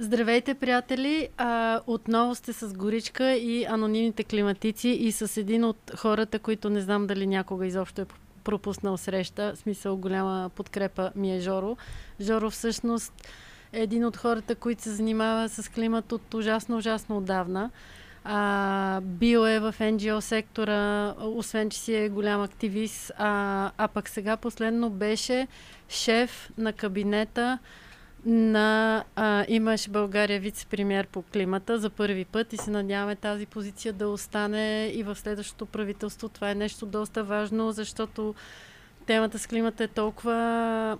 Здравейте, приятели! А, отново сте с Горичка и анонимните климатици и с един от хората, които не знам дали някога изобщо е пропуснал среща. В смисъл голяма подкрепа ми е Жоро. Жоро всъщност е един от хората, които се занимава с климат от ужасно, ужасно отдавна. А, бил е в NGO сектора, освен че си е голям активист, а, а пък сега последно беше шеф на кабинета на а, имаш България вице-премьер по климата за първи път и се надяваме тази позиция да остане и в следващото правителство. Това е нещо доста важно, защото темата с климата е толкова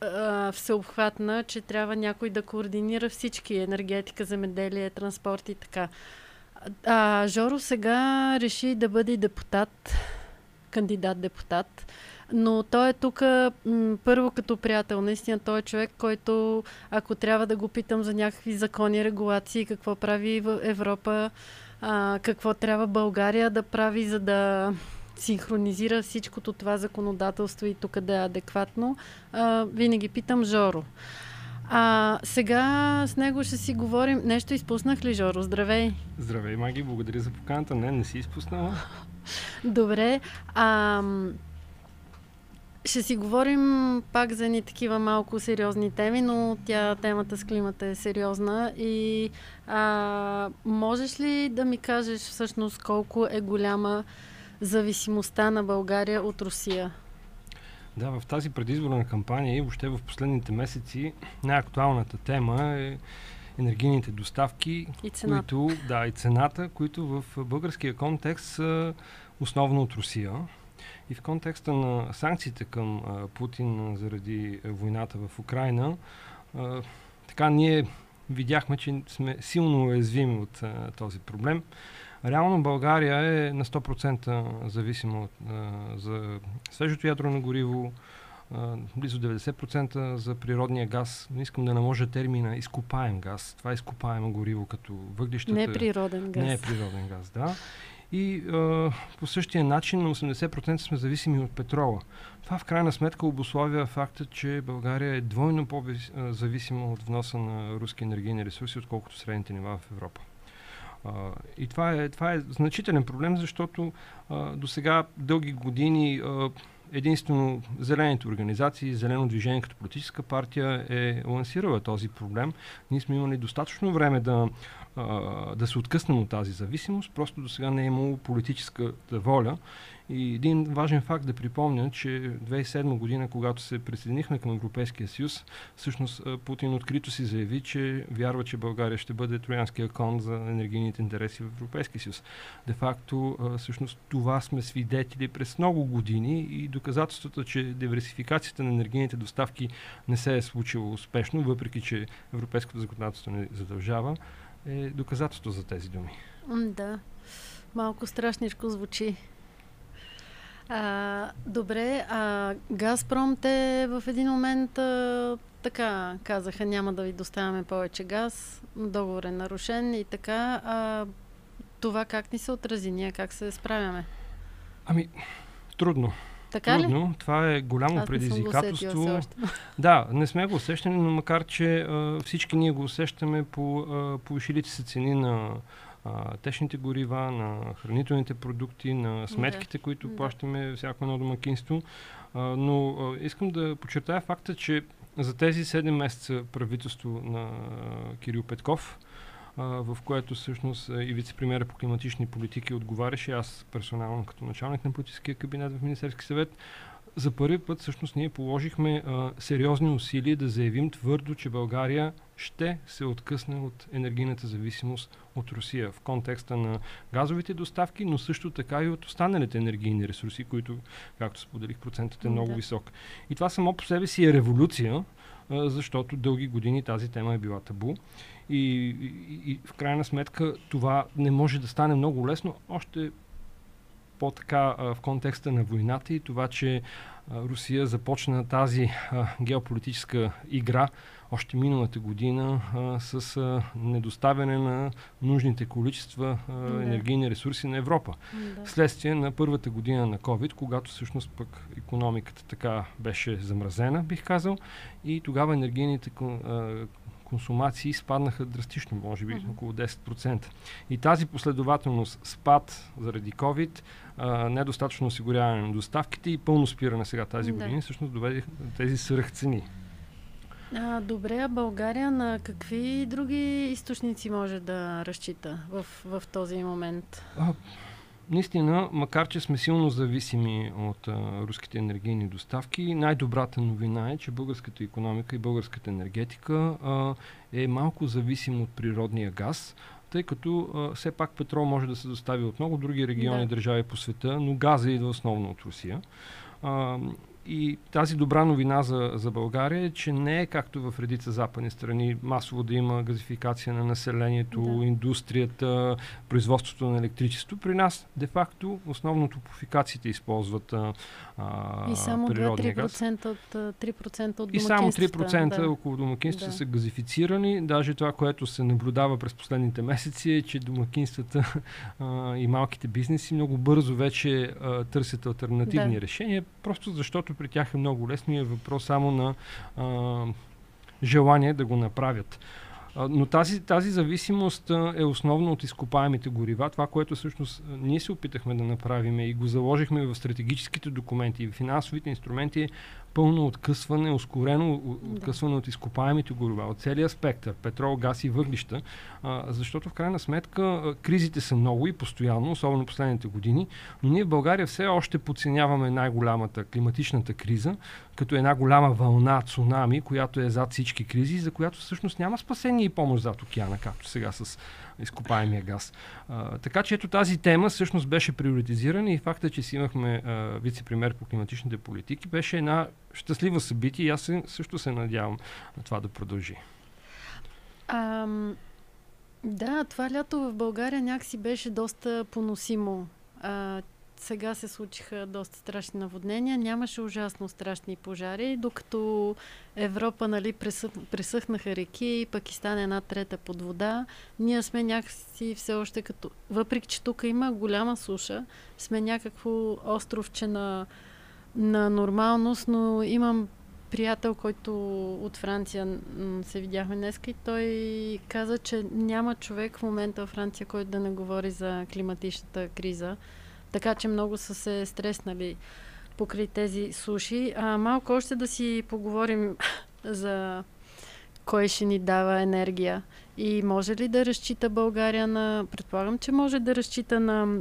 а, всеобхватна, че трябва някой да координира всички енергетика, земеделие, транспорт и така. А, Жоро сега реши да бъде депутат, кандидат депутат. Но той е тук първо като приятел. Наистина той е човек, който ако трябва да го питам за някакви закони, регулации, какво прави в Европа, а, какво трябва България да прави, за да синхронизира всичкото това законодателство и тук да е адекватно, а, винаги питам Жоро. А сега с него ще си говорим. Нещо изпуснах ли, Жоро? Здравей! Здравей, Маги, благодаря за поканата. Не, не си изпуснала. Добре. А, ще си говорим пак за ни такива малко сериозни теми, но тя темата с климата е сериозна. И а, можеш ли да ми кажеш всъщност колко е голяма зависимостта на България от Русия? Да, в тази предизборна кампания и въобще в последните месеци най-актуалната тема е енергийните доставки, и цената. които, да, и цената, които в българския контекст са основно от Русия. И в контекста на санкциите към а, Путин заради войната в Украина, а, така ние видяхме, че сме силно уязвими от а, този проблем. Реално България е на 100% зависима от, а, за свежото ядрено гориво, а, близо 90% за природния газ. Не искам да наложа термина изкопаем газ. Това е изкопаемо гориво като въглищата. Не е природен газ. Не е природен газ, да и а, по същия начин на 80% сме зависими от петрола. Това в крайна сметка обославя факта, че България е двойно по-зависима от вноса на руски енергийни ресурси, отколкото средните нива в Европа. А, и това е, това е значителен проблем, защото до сега дълги години а, единствено зелените организации, Зелено движение като политическа партия е лансирала този проблем. Ние сме имали достатъчно време да да се откъснем от тази зависимост. Просто до сега не е имало политическа воля. И един важен факт да припомня, че 2007 година, когато се присъединихме към Европейския съюз, всъщност Путин открито си заяви, че вярва, че България ще бъде троянския кон за енергийните интереси в Европейския съюз. Де факто, всъщност това сме свидетели през много години и доказателството, че диверсификацията на енергийните доставки не се е случила успешно, въпреки че европейското законодателство не задължава, е доказателство за тези думи. Да, малко страшничко звучи. А, добре, а Газпром те в един момент а, така казаха, няма да ви доставяме повече газ, договор е нарушен и така. А, това как ни се отрази? Ние как се справяме? Ами, трудно. Така Трудно. ли? Това е голямо Аз предизвикателство. Да, не сме го усещали, но макар, че а, всички ние го усещаме по повишилите се цени на а, течните горива, на хранителните продукти, на сметките, да. които да. плащаме всяко едно домакинство. А, но а, искам да подчертая факта, че за тези 7 месеца правителство на а, Кирил Петков в което всъщност и вице-премьера по климатични политики отговаряше, аз персонално като началник на политическия кабинет в Министерски съвет, за първи път всъщност ние положихме а, сериозни усилия да заявим твърдо, че България ще се откъсне от енергийната зависимост от Русия в контекста на газовите доставки, но също така и от останалите енергийни ресурси, които, както споделих, процентът е много да. висок. И това само по себе си е революция, а, защото дълги години тази тема е била табу. И, и, и в крайна сметка това не може да стане много лесно, още по-така в контекста на войната и това, че Русия започна тази геополитическа игра още миналата година а, с а, недоставяне на нужните количества а, да. енергийни ресурси на Европа. Да. Следствие на първата година на COVID, когато всъщност пък економиката така беше замразена, бих казал, и тогава енергийните а, консумации спаднаха драстично, може би mm-hmm. около 10%. И тази последователност спад заради COVID, а, недостатъчно осигуряване на доставките и пълно спиране сега тази да. година, всъщност доведе тези свръхцени. А, добре, а България на какви други източници може да разчита в, в този момент? А, наистина, макар че сме силно зависими от а, руските енергийни доставки, най-добрата новина е, че българската економика и българската енергетика а, е малко зависима от природния газ, тъй като а, все пак петрол може да се достави от много други региони и да. държави по света, но газа идва основно от Русия. А, и тази добра новина за, за България е, че не е както в редица западни страни масово да има газификация на населението, да. индустрията, производството на електричество. При нас, де-факто, основно топофикациите използват а, и само 2-3% от, 3% от И само 3% да. около домакинства да. са газифицирани. Даже това, което се наблюдава през последните месеци е, че домакинствата а, и малките бизнеси много бързо вече а, търсят альтернативни да. решения, просто защото при тях е много лесно и е въпрос само на а, желание да го направят. Но тази, тази зависимост е основно от изкопаемите горива. Това, което всъщност ние се опитахме да направим и го заложихме в стратегическите документи и в финансовите инструменти пълно откъсване, ускорено откъсване да. от изкопаемите горива, от целия спектър, петрол, газ и въглища, а, защото в крайна сметка а, кризите са много и постоянно, особено последните години, но ние в България все още подценяваме най-голямата климатичната криза, като една голяма вълна, цунами, която е зад всички кризи, за която всъщност няма спасение и помощ зад океана, както сега с изкопаемия газ. А, така че ето тази тема всъщност беше приоритизирана и факта, че си имахме вице-премьер по климатичните политики, беше една щастлива събитие и аз също се надявам на това да продължи. Ам, да, това лято в България някакси беше доста поносимо. А, сега се случиха доста страшни наводнения, нямаше ужасно страшни пожари, докато Европа нали, пресъх, пресъхнаха реки, Пакистан е една трета под вода. Ние сме някакси все още като... Въпреки, че тук има голяма суша, сме някакво островче на, на нормалност, но имам приятел, който от Франция се видяхме днес и той каза, че няма човек в момента в Франция, който да не говори за климатичната криза. Така че много са се стреснали покрай тези суши. А, малко още да си поговорим за кой ще ни дава енергия. И може ли да разчита България на... Предполагам, че може да разчита на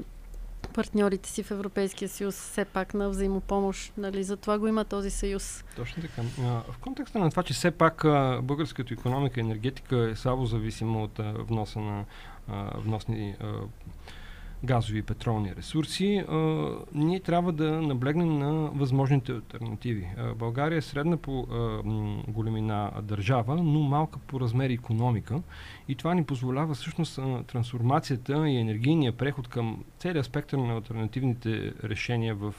партньорите си в Европейския съюз, все пак на взаимопомощ. Нали? Затова го има този съюз. Точно така. В контекста на това, че все пак българската економика и енергетика е слабо зависима от вноса на вносни газови и петролни ресурси, а, ние трябва да наблегнем на възможните альтернативи. А, България е средна по а, големина държава, но малка по размер економика и това ни позволява всъщност трансформацията и енергийния преход към целият спектър на альтернативните решения в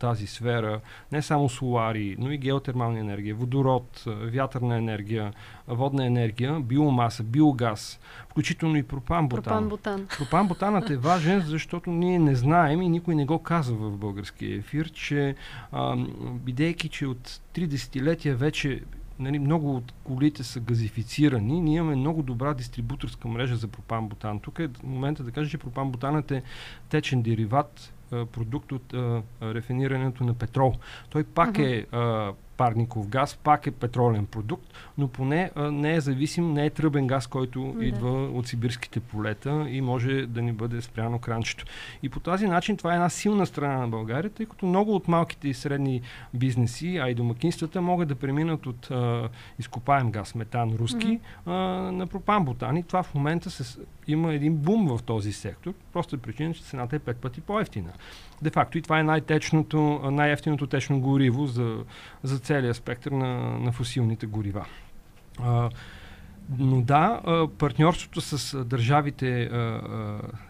тази сфера, не само солари, но и геотермална енергия, водород, вятърна енергия, водна енергия, биомаса, биогаз, включително и пропан-бутан. Пропан-бутан. Пропан-бутанът е важен, защото ние не знаем и никой не го казва в българския ефир, че а, бидейки, че от 30 десетилетия вече нали, много от колите са газифицирани, ние имаме много добра дистрибуторска мрежа за пропан-бутан. Тук е момента да кажа, че пропан-бутанът е течен дериват продукт от а, рефинирането на петрол. Той пак uh-huh. е а, парников газ, пак е петролен продукт, но поне а, не е зависим, не е тръбен газ, който да. идва от сибирските полета и може да ни бъде спряно кранчето. И по този начин това е една силна страна на България, тъй като много от малките и средни бизнеси, а и домакинствата могат да преминат от а, изкопаем газ, метан, руски, mm-hmm. а, на пропан бутан. И това в момента се, има един бум в този сектор. Просто е причина, че цената е пет пъти по-ефтина. Де факто и това е най-течното, най-ефтиното течно гориво за, за целия спектър на, на фусилните горива. А, но да, партньорството с държавите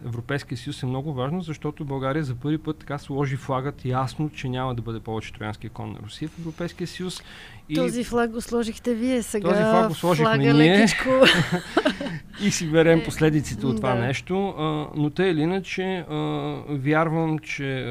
Европейския съюз е много важно, защото България за първи път така сложи флагът ясно, че няма да бъде повече троянския кон на Русия в Европейския съюз. И... Този флаг го сложихте вие сега. Този флаг го сложихме ние. Лекичко. и си берем последиците от това да. нещо. но те или иначе вярвам, че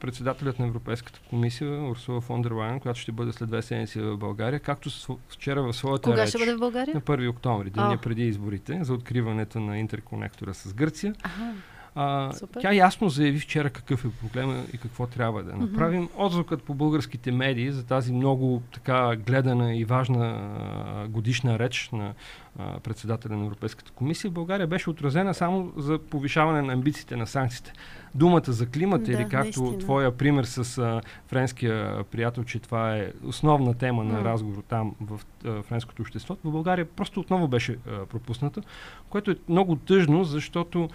председателят на Европейската комисия Урсула фон дер Лайен, която ще бъде след две седмици в България, както вчера в своята Кога реч, ще бъде в България? На 1 октомври, деня преди изборите, за откриването на интерконектора с Гърция. Ага. А, тя ясно заяви вчера какъв е проблема и какво трябва да направим. Mm-hmm. Отзвукът по българските медии за тази много така гледана и важна а, годишна реч на а, председателя на Европейската комисия в България беше отразена само за повишаване на амбициите на санкциите. Думата за климата да, или както наистина. твоя пример с а, френския приятел, че това е основна тема на mm. разговор там в а, френското общество, в България просто отново беше а, пропусната, което е много тъжно, защото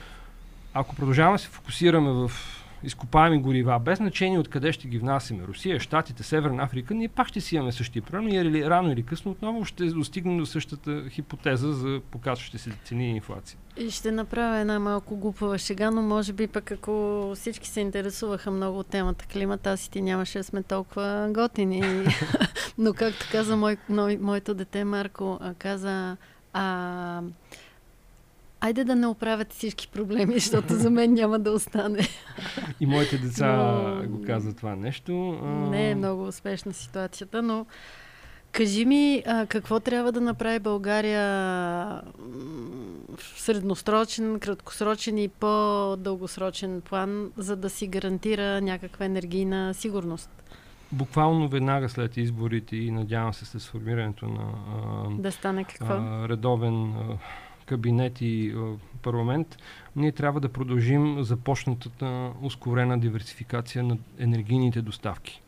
ако продължаваме да се фокусираме в изкопаеми горива, без значение откъде ще ги внасяме, Русия, Штатите, Северна Африка, ние пак ще си имаме същия проблем и рано или късно отново ще достигнем до същата хипотеза за покачващи се цени и инфлация. И ще направя една малко глупава шега, но може би пък ако всички се интересуваха много от темата климата, аз и ти нямаше да сме толкова готини. но както каза мой, мой, моето дете Марко, каза а, Айде да не оправят всички проблеми, защото за мен няма да остане. И моите деца но... го казват това нещо. Не е много успешна ситуацията, но кажи ми а, какво трябва да направи България в средносрочен, краткосрочен и по-дългосрочен план, за да си гарантира някаква енергийна сигурност? буквално веднага след изборите и надявам се след сформирането на а, да стане какво? А, редовен а, кабинет и парламент, ние трябва да продължим започнатата ускорена диверсификация на енергийните доставки.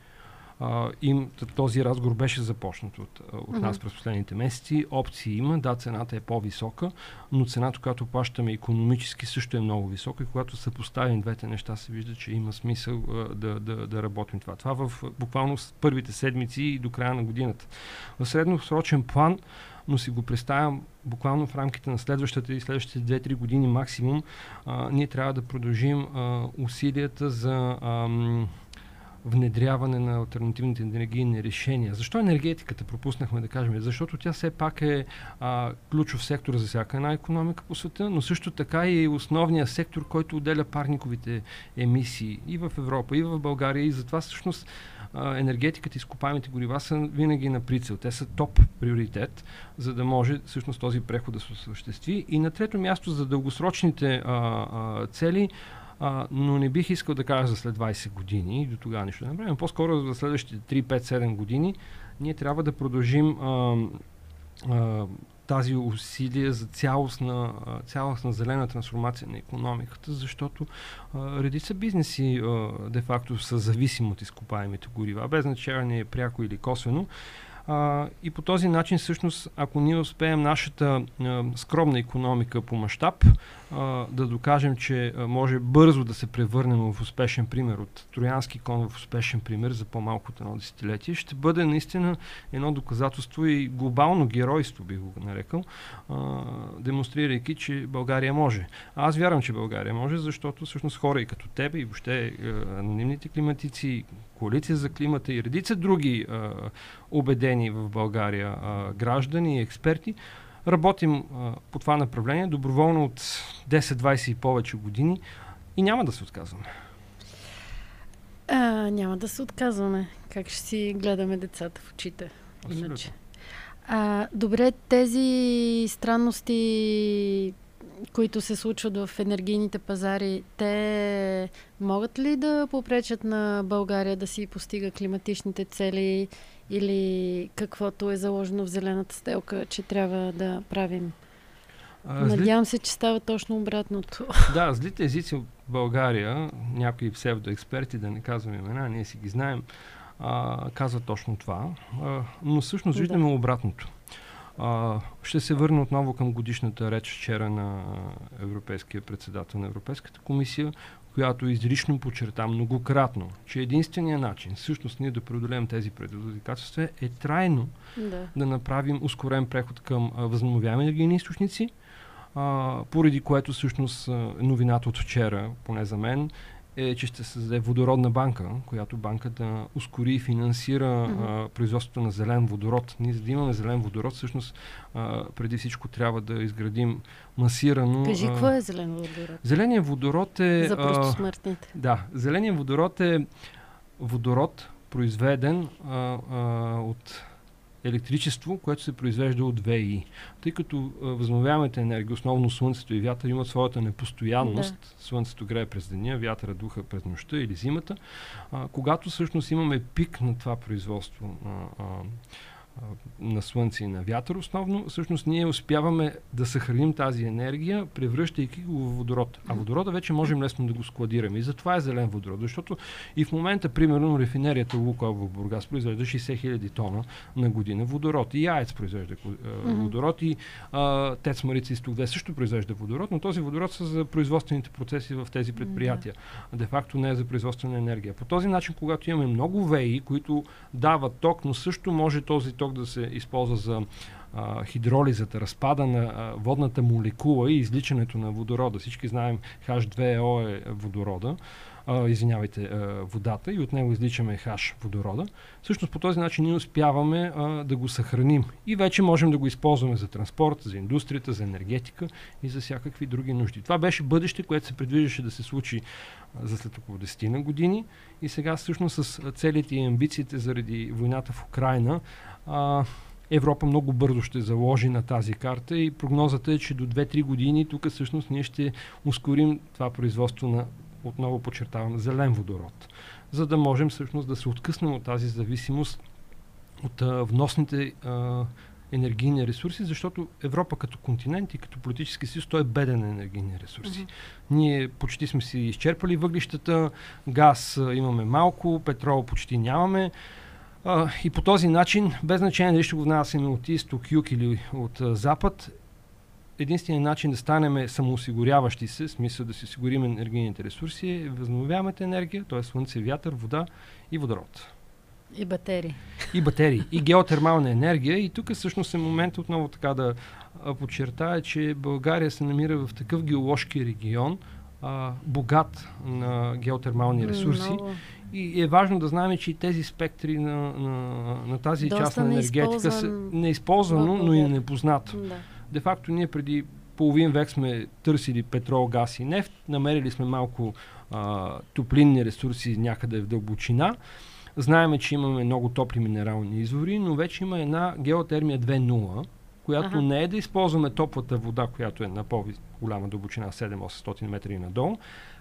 Им, този разговор беше започнат от, от нас през последните месеци. Опции има, да, цената е по-висока, но цената, която плащаме економически, също е много висока и когато се поставим двете неща, се вижда, че има смисъл да, да, да работим това. Това в буквално с първите седмици и до края на годината. В средносрочен план но си го представям буквално в рамките на следващата и следващите 2-3 години максимум, а, ние трябва да продължим а, усилията за а, внедряване на альтернативните енергийни решения. Защо енергетиката пропуснахме да кажем? Защото тя все пак е а, ключов сектор за всяка една економика по света, но също така и основният сектор, който отделя парниковите емисии и в Европа, и в България. И затова всъщност енергетиката и изкопаемите горива са винаги на прицел. Те са топ приоритет, за да може всъщност този преход да се осъществи. И на трето място за дългосрочните а, а, цели, а, но не бих искал да кажа за след 20 години и до тогава нищо да направим. По-скоро за следващите 3-5-7 години ние трябва да продължим а, а, тази усилие за цялостна, цялостна зелена трансформация на економиката, защото а, редица бизнеси де-факто са зависими от изкопаемите горива, без значение пряко или косвено. А, и по този начин, всъщност, ако ние успеем нашата а, скромна економика по мащаб да докажем, че а, може бързо да се превърнем в успешен пример от троянски кон в успешен пример за по-малко от едно десетилетие, ще бъде наистина едно доказателство и глобално геройство, бих го нарекал, а, демонстрирайки, че България може. А аз вярвам, че България може, защото всъщност хора и като тебе, и въобще анонимните климатици, коалиция за климата и редица други а, убедени в България а, граждани и експерти, работим а, по това направление доброволно от 10-20 и повече години и няма да се отказваме. А, няма да се отказваме. Как ще си гледаме децата в очите? Абсолютно. Иначе. А, добре, тези странности които се случват в енергийните пазари, те могат ли да попречат на България да си постига климатичните цели или каквото е заложено в зелената стелка, че трябва да правим? А, Надявам се, че става точно обратното. Да, злите езици в България, някои псевдоексперти, да не казвам имена, ние си ги знаем, а, казват точно това. А, но всъщност виждаме да. обратното. А, ще се върна отново към годишната реч вчера на Европейския председател на Европейската комисия, която изрично подчерта многократно, че единственият начин всъщност ние да преодолеем тези предизвикателства е трайно да. да направим ускорен преход към възобновяеми енергийни източници, а, поради което всъщност новината от вчера, поне за мен, е, че ще създаде водородна банка, която банка да ускори и финансира mm-hmm. а, производството на зелен водород. Ние за да имаме зелен водород, всъщност а, преди всичко трябва да изградим масирано... Кажи, какво е зелен водород? Зеленият водород е... За просто смъртните. Да, зеленият водород е водород, произведен а, а, от електричество, което се произвежда от ВИ. Тъй като възновяемата енергия, основно Слънцето и вятър, имат своята непостоянност. Да. Слънцето грее през деня, вятъра духа през нощта или зимата. А, когато всъщност имаме пик на това производство а, а, на слънце и на вятър основно, всъщност ние успяваме да съхраним тази енергия, превръщайки го в водород. А водорода вече можем лесно да го складираме. И затова е зелен водород. Защото и в момента, примерно, рефинерията Лукойл в Бургас произвежда 60 000 тона на година водород. И АЕЦ произвежда водород. И а, ТЕЦ Марица Изток 2 също произвежда водород, но този водород са за производствените процеси в тези предприятия. Де факто не е за производствена енергия. По този начин, когато имаме много ВЕИ, които дават ток, но също може този ток да се използва за а, хидролизата, разпада на а, водната молекула и изличането на водорода. Всички знаем H2O е водорода, а, извинявайте, а, водата и от него изличаме H водорода. Всъщност по този начин ние успяваме а, да го съхраним и вече можем да го използваме за транспорт, за индустрията, за енергетика и за всякакви други нужди. Това беше бъдеще, което се предвиждаше да се случи а, за след около 10 на години и сега всъщност с целите и амбициите заради войната в Украина а, Европа много бързо ще заложи на тази карта и прогнозата е, че до 2-3 години тук всъщност ние ще ускорим това производство на, отново подчертавам, зелен водород, за да можем всъщност да се откъснем от тази зависимост от а, вносните а, енергийни ресурси, защото Европа като континент и като политически съюз той е беден на енергийни ресурси. Mm-hmm. Ние почти сме си изчерпали въглищата, газ а, имаме малко, петрол почти нямаме. А, и по този начин, без значение дали ще го внасяме от изток, юг или от а, запад, единственият начин да станем самоосигуряващи се, смисъл да си осигурим енергийните ресурси, е възобновяемата енергия, т.е. слънце, вятър, вода и водород. И батерии. И батерии. И геотермална енергия. И тук всъщност е момент отново така да подчертая, че България се намира в такъв геоложки регион, а, богат на геотермални ресурси. Много. И е важно да знаем, че и тези спектри на, на, на тази Доста част на енергетика са неизползвано, но и непознато. Да. Де факто ние преди половин век сме търсили петрол, газ и нефт, намерили сме малко а, топлинни ресурси някъде в дълбочина. Знаеме, че имаме много топли минерални извори, но вече има една геотермия 2.0, която ага. не е да използваме топлата вода, която е на по-голяма дълбочина, 7-800 метра и надолу,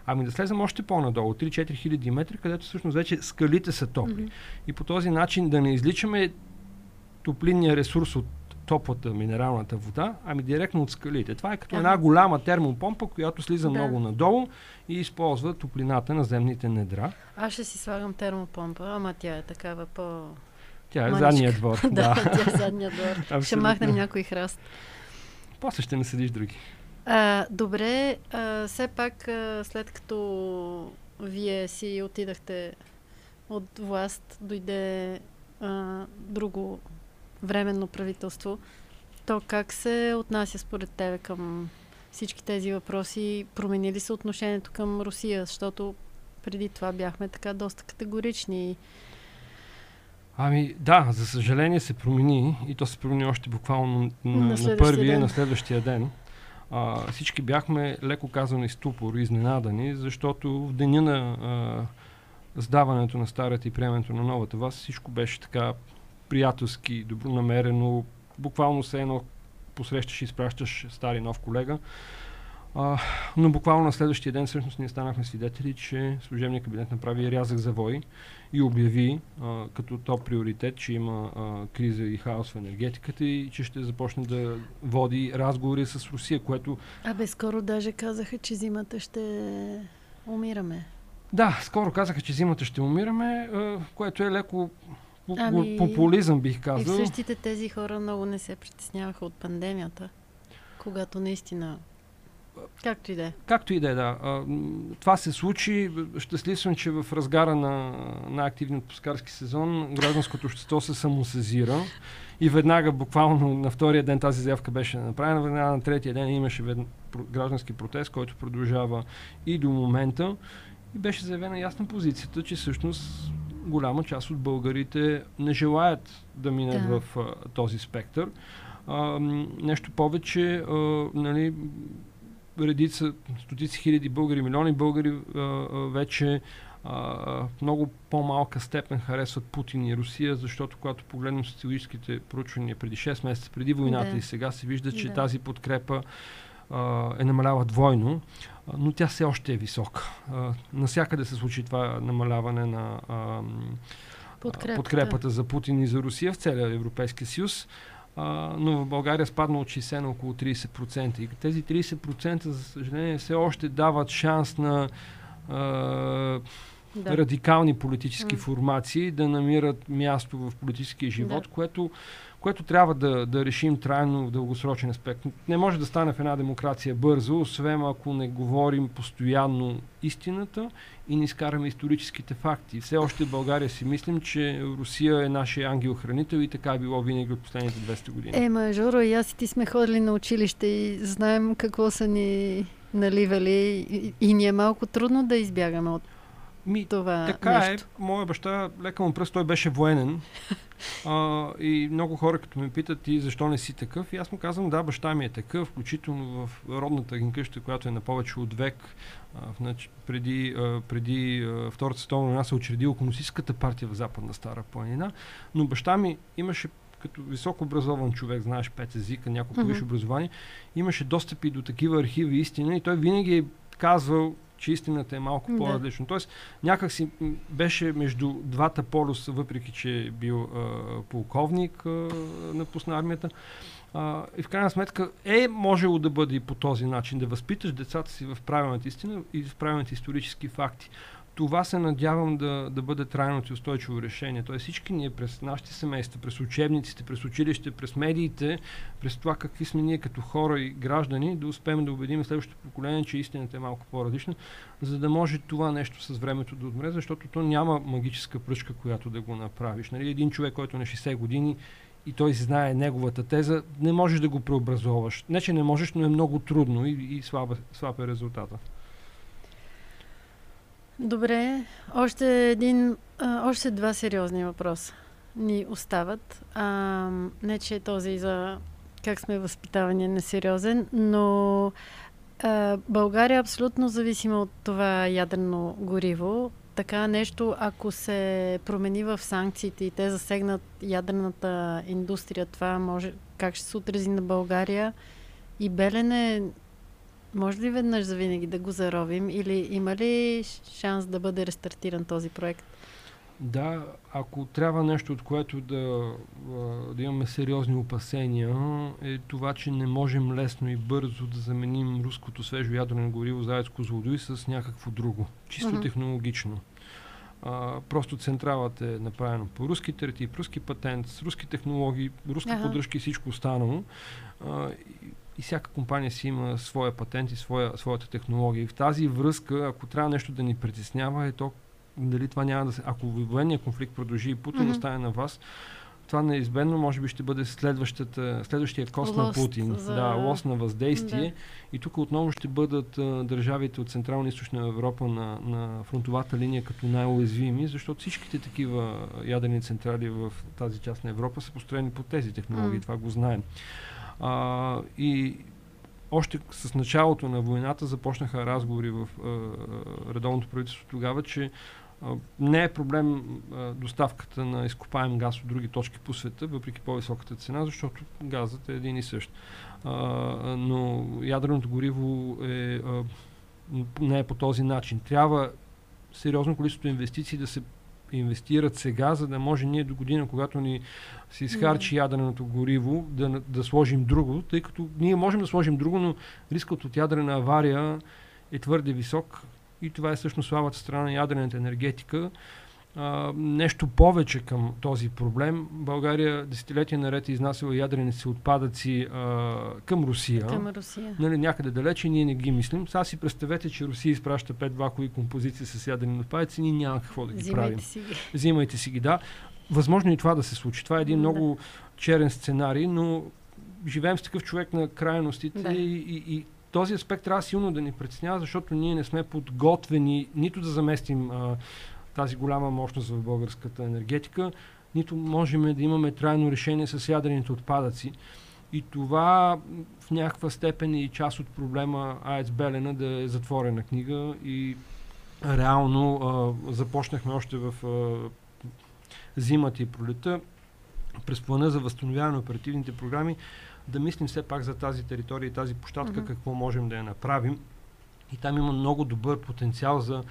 ами да слезем още по-надолу, 3-4 хиляди метра, където всъщност вече скалите са топли. Mm-hmm. И по този начин да не изличаме топлинния ресурс от топлата минералната вода, ами директно от скалите. Това е като една голяма термопомпа, която слиза да. много надолу и използва топлината на земните недра. Аз ще си слагам термопомпа, ама тя е такава по... Тя е Маничка. задния двор. да, тя е задния двор. ще махнем някой храст. После ще не седиш други. А, добре, а, все пак а, след като вие си отидахте от власт, дойде а, друго временно правителство, то как се отнася според тебе към всички тези въпроси? Промени ли се отношението към Русия? Защото преди това бяхме така доста категорични. Ами да, за съжаление се промени и то се промени още буквално на, на, на първия, ден. на следващия ден а, всички бяхме леко казани ступор, изненадани, защото в деня на а, сдаването на старата и приемането на новата вас всичко беше така приятелски, добронамерено, буквално се едно посрещаш и изпращаш стари нов колега. А, но буквално на следващия ден всъщност ние станахме свидетели, че служебният кабинет направи рязък завой и обяви а, като топ приоритет, че има а, криза и хаос в енергетиката и че ще започне да води разговори с Русия, което... Абе, скоро даже казаха, че зимата ще умираме. Да, скоро казаха, че зимата ще умираме, което е леко ами... популизъм, бих казал. И същите тези хора много не се притесняваха от пандемията, когато наистина Както и да е. Както и да е, да. Това се случи. Щастлив съм, че в разгара на, на активния отпускарски сезон гражданското общество се самосезира и веднага, буквално на втория ден тази заявка беше направена, веднага на третия ден имаше вед... граждански протест, който продължава и до момента. и беше заявена ясна позицията, че всъщност голяма част от българите не желаят да минат да. в а, този спектър. А, нещо повече, а, нали, редица, стотици хиляди българи, милиони българи а, а, вече в много по-малка степен харесват Путин и Русия, защото когато погледнем социологическите проучвания преди 6 месеца, преди войната да. и сега се вижда, че да. тази подкрепа а, е намалява двойно, но тя все още е висока. Насякъде се случи това намаляване на подкрепата. подкрепата за Путин и за Русия в целия Европейски съюз. Но в България спадна от 60 на около 30%. И тези 30% за съжаление все още дават шанс на да. радикални политически mm. формации да намират място в политическия живот, да. което, което трябва да, да решим трайно в дългосрочен аспект. Не може да стане в една демокрация бързо, освен ако не говорим постоянно истината и не изкараме историческите факти. Все още в България си мислим, че Русия е нашия ангел-хранител и така е било винаги от последните 200 години. Ема, Жоро, и аз и ти сме ходили на училище и знаем какво са ни наливали и, и ни е малко трудно да избягаме от ми, това така е. нещо. е. Моя баща, лека му пръст, той беше военен. а, и много хора, като ме питат ти защо не си такъв, и аз му казвам, да, баща ми е такъв, включително в родната ги къща, която е на повече от век. А, значи, преди, а, преди а, Втората световна война се учредила Комунистическата партия в Западна Стара планина, но баща ми имаше като високо образован човек, знаеш пет езика, няколко mm-hmm. висше образование, имаше достъпи до такива архиви истина и той винаги е казвал че истината е малко да. по-различно. Тоест, някак си беше между двата полюса, въпреки че е бил а, полковник, а, напусна армията. А, и в крайна сметка е можело да бъде и по този начин, да възпиташ децата си в правилната истина и в правилните исторически факти това се надявам да, да бъде трайното и устойчиво решение. Тоест всички ние през нашите семейства, през учебниците, през училище, през медиите, през това какви сме ние като хора и граждани, да успеем да убедим следващото поколение, че истината е малко по-различна, за да може това нещо с времето да отмре, защото то няма магическа пръчка, която да го направиш. Нали? Един човек, който е на 60 години и той знае неговата теза, не можеш да го преобразоваш. Не, че не можеш, но е много трудно и, и слаб, слаб е резултата. Добре, още един, още два сериозни въпроса ни остават. А, не, че този за как сме възпитавани е несериозен, но а, България е абсолютно зависима от това ядрено гориво. Така нещо, ако се промени в санкциите и те засегнат ядрената индустрия, това може как ще се отрази на България? И Белене може ли веднъж за винаги да го заровим или има ли шанс да бъде рестартиран този проект? Да, ако трябва нещо, от което да, да имаме сериозни опасения, е това, че не можем лесно и бързо да заменим руското свежо ядрено гориво за АЕЦ Козлодуй с някакво друго, чисто uh-huh. технологично. А, просто централата е направена по руски теретип, руски патент, с руски технологии, руски uh-huh. поддръжки и всичко останало. А, и всяка компания си има своя патент и своя, своята технология. И в тази връзка, ако трябва нещо да ни притеснява, е то дали това няма да се... Ако военният конфликт продължи и Путин mm-hmm. остане на вас, това неизбежно може би ще бъде следващия кост на Путин. За... Да, лост на въздействие. Да. И тук отново ще бъдат а, държавите от Централна и Източна Европа на, на фронтовата линия като най-уязвими, защото всичките такива ядрени централи в тази част на Европа са построени по тези технологии. Mm. Това го знаем. А, и още с началото на войната започнаха разговори в а, редовното правителство тогава, че а, не е проблем а, доставката на изкопаем газ от други точки по света, въпреки по-високата цена, защото газът е един и същ. А, но ядреното гориво е, а, не е по този начин. Трябва сериозно количество инвестиции да се инвестират сега, за да може ние до година, когато ни се изхарчи ядреното гориво, да, да сложим друго, тъй като ние можем да сложим друго, но рискът от ядрена авария е твърде висок и това е всъщност слабата страна на ядрената енергетика. А, нещо повече към този проблем. България десетилетия наред е изнасяла ядрените отпадъци а, към Русия. Към Русия. Нали, някъде далече ние не ги мислим. Сега си представете, че Русия изпраща пет вакови композиции с ядрени отпадъци, ние няма какво да ги Взимайте правим. Си ги. Взимайте си ги, да. Възможно и това да се случи. Това е един да. много черен сценарий, но живеем с такъв човек на крайностите да. и, и, и този аспект трябва силно да ни притеснява, защото ние не сме подготвени нито да заместим а, тази голяма мощност в българската енергетика, нито можем да имаме трайно решение с ядрените отпадъци. И това в някаква степен е и част от проблема АЕЦ Белена да е затворена книга и реално а, започнахме още в а, зимата и пролета през плана за възстановяване на оперативните програми да мислим все пак за тази територия и тази площадка, mm-hmm. какво можем да я направим. И там има много добър потенциал за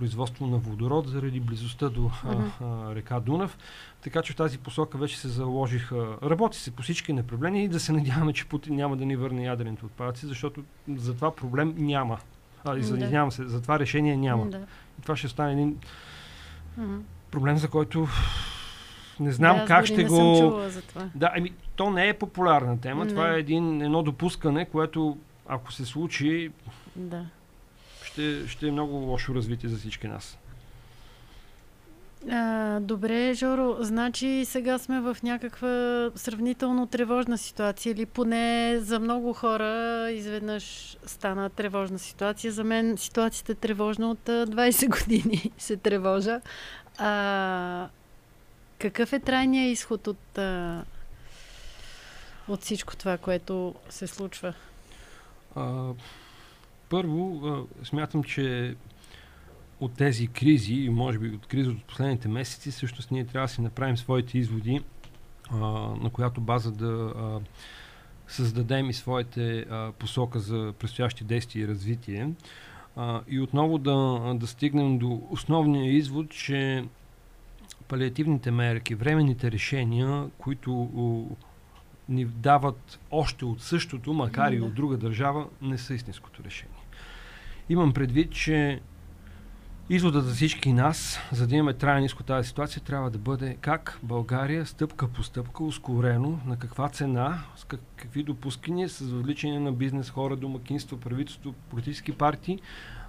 производство на водород заради близостта до mm-hmm. а, река Дунав. Така че в тази посока вече се заложиха, работи се по всички направления и да се надяваме, че Путин няма да ни върне ядрените отпадъци, защото за това проблем няма. А, извинявам се, за това решение няма. Да. И това ще стане един mm-hmm. проблем, за който не знам да, как ще го. Да, ами, то не е популярна тема. Не. Това е един, едно допускане, което ако се случи, да. Ще, ще е много лошо развитие за всички нас. А, добре, Жоро, значи сега сме в някаква сравнително тревожна ситуация или поне за много хора изведнъж стана тревожна ситуация. За мен ситуацията е тревожна от 20 години се тревожа. А, какъв е трайният изход от, от всичко това, което се случва? А, първо, смятам, че от тези кризи, и може би от кризи от последните месеци, всъщност ние трябва да си направим своите изводи, а, на която база да а, създадем и своите а, посока за предстоящи действия и развитие. А, и отново да, да стигнем до основния извод, че палиативните мерки, временните решения, които ни дават още от същото, макар и от друга държава, не са истинското решение. Имам предвид, че изводът за всички нас, за да имаме траен изход тази ситуация, трябва да бъде как България стъпка по стъпка, ускорено, на каква цена, с как, какви допускания, с въвличане на бизнес, хора, домакинство, правителство, политически партии,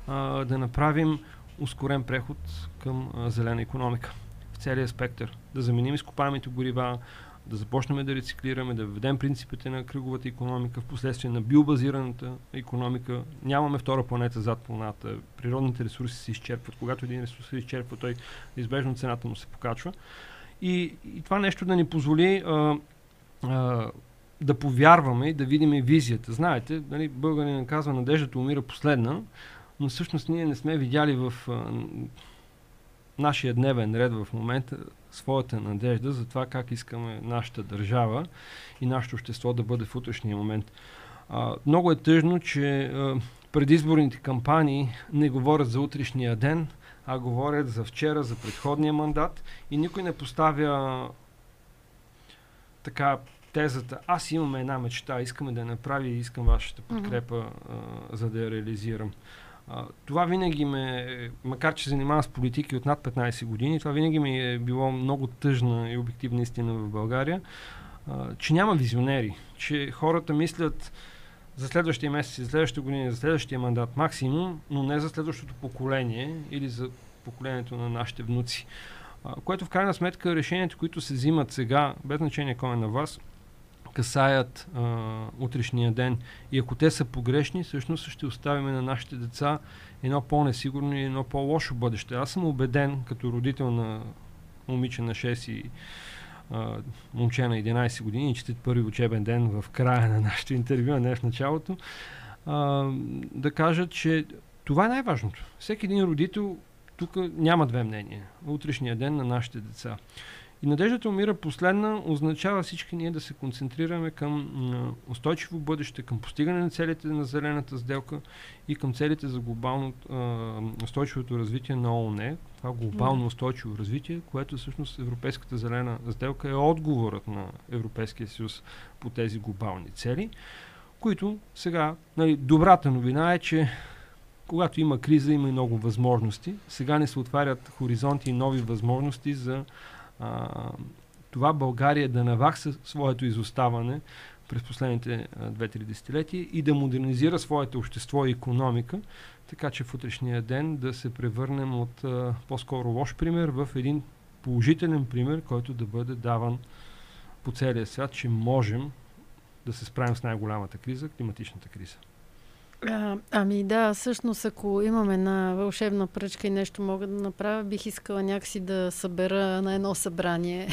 а, да направим ускорен преход към а, зелена економика целия спектър. Да заменим изкопаемите горива, да започнем да рециклираме, да введем принципите на кръговата економика, в последствие на биобазираната економика. Нямаме втора планета зад планата. Природните ресурси се изчерпват. Когато един ресурс се изчерпва, той избежно цената му се покачва. И, и това нещо да ни позволи а, а, да повярваме и да видим визията. Знаете, нали, българин казва, надеждата умира последна, но всъщност ние не сме видяли в а, нашия дневен ред в момента своята надежда за това как искаме нашата държава и нашето общество да бъде в утрешния момент. А, много е тъжно, че а, предизборните кампании не говорят за утрешния ден, а говорят за вчера, за предходния мандат и никой не поставя така тезата, аз имам една мечта, искаме да я направя и искам вашата подкрепа, mm-hmm. а, за да я реализирам. Това винаги ме, макар че занимавам с политики от над 15 години, това винаги ми е било много тъжна и обективна истина в България, че няма визионери, че хората мислят за следващия месец, за следващата година, за следващия мандат максимум, но не за следващото поколение или за поколението на нашите внуци. Което в крайна сметка решенията, които се взимат сега, без значение кой е на вас, касаят а, утрешния ден. И ако те са погрешни, всъщност ще оставим на нашите деца едно по-несигурно и едно по-лошо бъдеще. Аз съм убеден, като родител на момиче на 6 и а, момче на 11 години, четат първи учебен ден в края на нашето интервю, а не в началото, а, да кажа, че това е най-важното. Всеки един родител тук няма две мнения. Утрешния ден на нашите деца. И надеждата умира последна означава всички ние да се концентрираме към устойчиво бъдеще, към постигане на целите на зелената сделка и към целите за глобално устойчивото развитие на ООН. Това глобално устойчиво развитие, което всъщност Европейската зелена сделка е отговорът на Европейския съюз по тези глобални цели, които сега, нали, добрата новина е, че когато има криза, има и много възможности. Сега не се отварят хоризонти и нови възможности за а, това България да навакса своето изоставане през последните 2-3 десетилетия и да модернизира своето общество и економика, така че в утрешния ден да се превърнем от а, по-скоро лош пример в един положителен пример, който да бъде даван по целия свят, че можем да се справим с най-голямата криза, климатичната криза. А, ами да, всъщност ако имам една вълшебна пръчка и нещо мога да направя, бих искала някакси да събера на едно събрание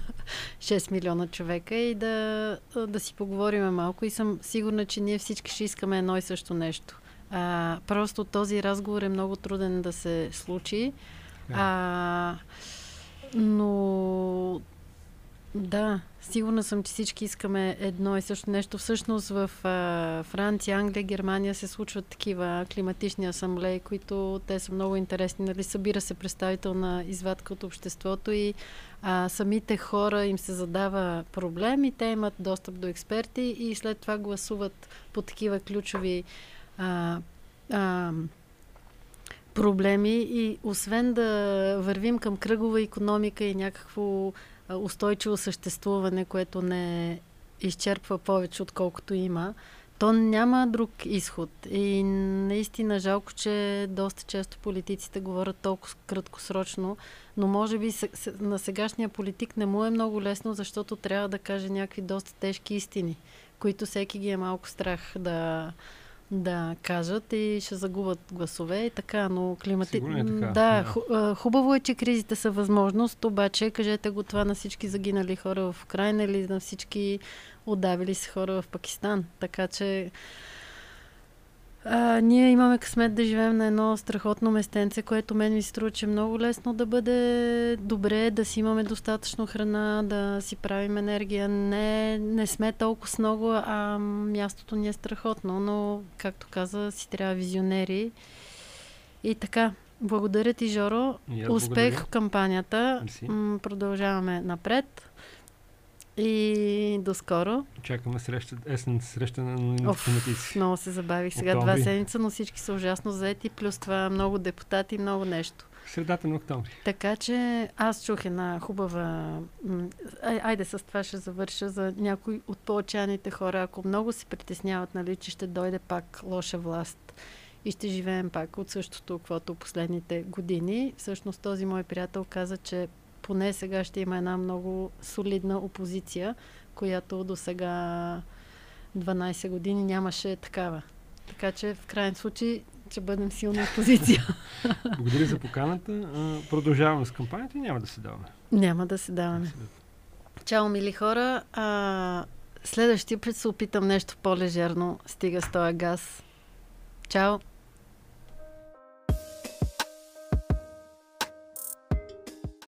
6 милиона човека и да, да си поговорим малко и съм сигурна, че ние всички ще искаме едно и също нещо. А, просто този разговор е много труден да се случи. А, но да, сигурна съм, че всички искаме едно и също нещо. Всъщност в а, Франция, Англия, Германия се случват такива климатични асамблеи, които те са много интересни. Нали? Събира се представителна извадка от обществото и а, самите хора им се задава проблем и те имат достъп до експерти и след това гласуват по такива ключови а, а, проблеми и освен да вървим към кръгова економика и някакво устойчиво съществуване, което не изчерпва повече, отколкото има, то няма друг изход. И наистина жалко, че доста често политиците говорят толкова краткосрочно, но може би на сегашния политик не му е много лесно, защото трябва да каже някакви доста тежки истини, които всеки ги е малко страх да, да кажат и ще загубят гласове и така, но климати... Е така. Да, да. хубаво е, че кризите са възможност, обаче кажете го това на всички загинали хора в Украина или на всички отдавили се хора в Пакистан. Така че а, ние имаме късмет да живеем на едно страхотно местенце, което мен ми се струва, че е много лесно да бъде добре, да си имаме достатъчно храна, да си правим енергия. Не, не сме толкова с много, а мястото ни е страхотно, но, както каза, си трябва визионери. И така, благодаря ти, Жоро. Успех благодаря. в кампанията. М- продължаваме напред. И до скоро. Чакаме среща, есен среща на комитици. Много се забавих. Сега октомври. два седмица, но всички са ужасно заети, плюс това много депутати, много нещо. Средата на октомври. Така че аз чух една хубава... Ай, айде с това ще завърша за някои от по-отчаяните хора. Ако много се притесняват, нали, че ще дойде пак лоша власт и ще живеем пак от същото, каквото последните години. Всъщност този мой приятел каза, че поне сега ще има една много солидна опозиция, която до сега 12 години нямаше такава. Така че в крайен случай ще бъдем силна опозиция. Благодаря за поканата. Продължаваме с кампанията и няма да се даваме. Няма да се даваме. Чао, мили хора. А, следващия път се опитам нещо по-лежерно. Стига с този газ. Чао!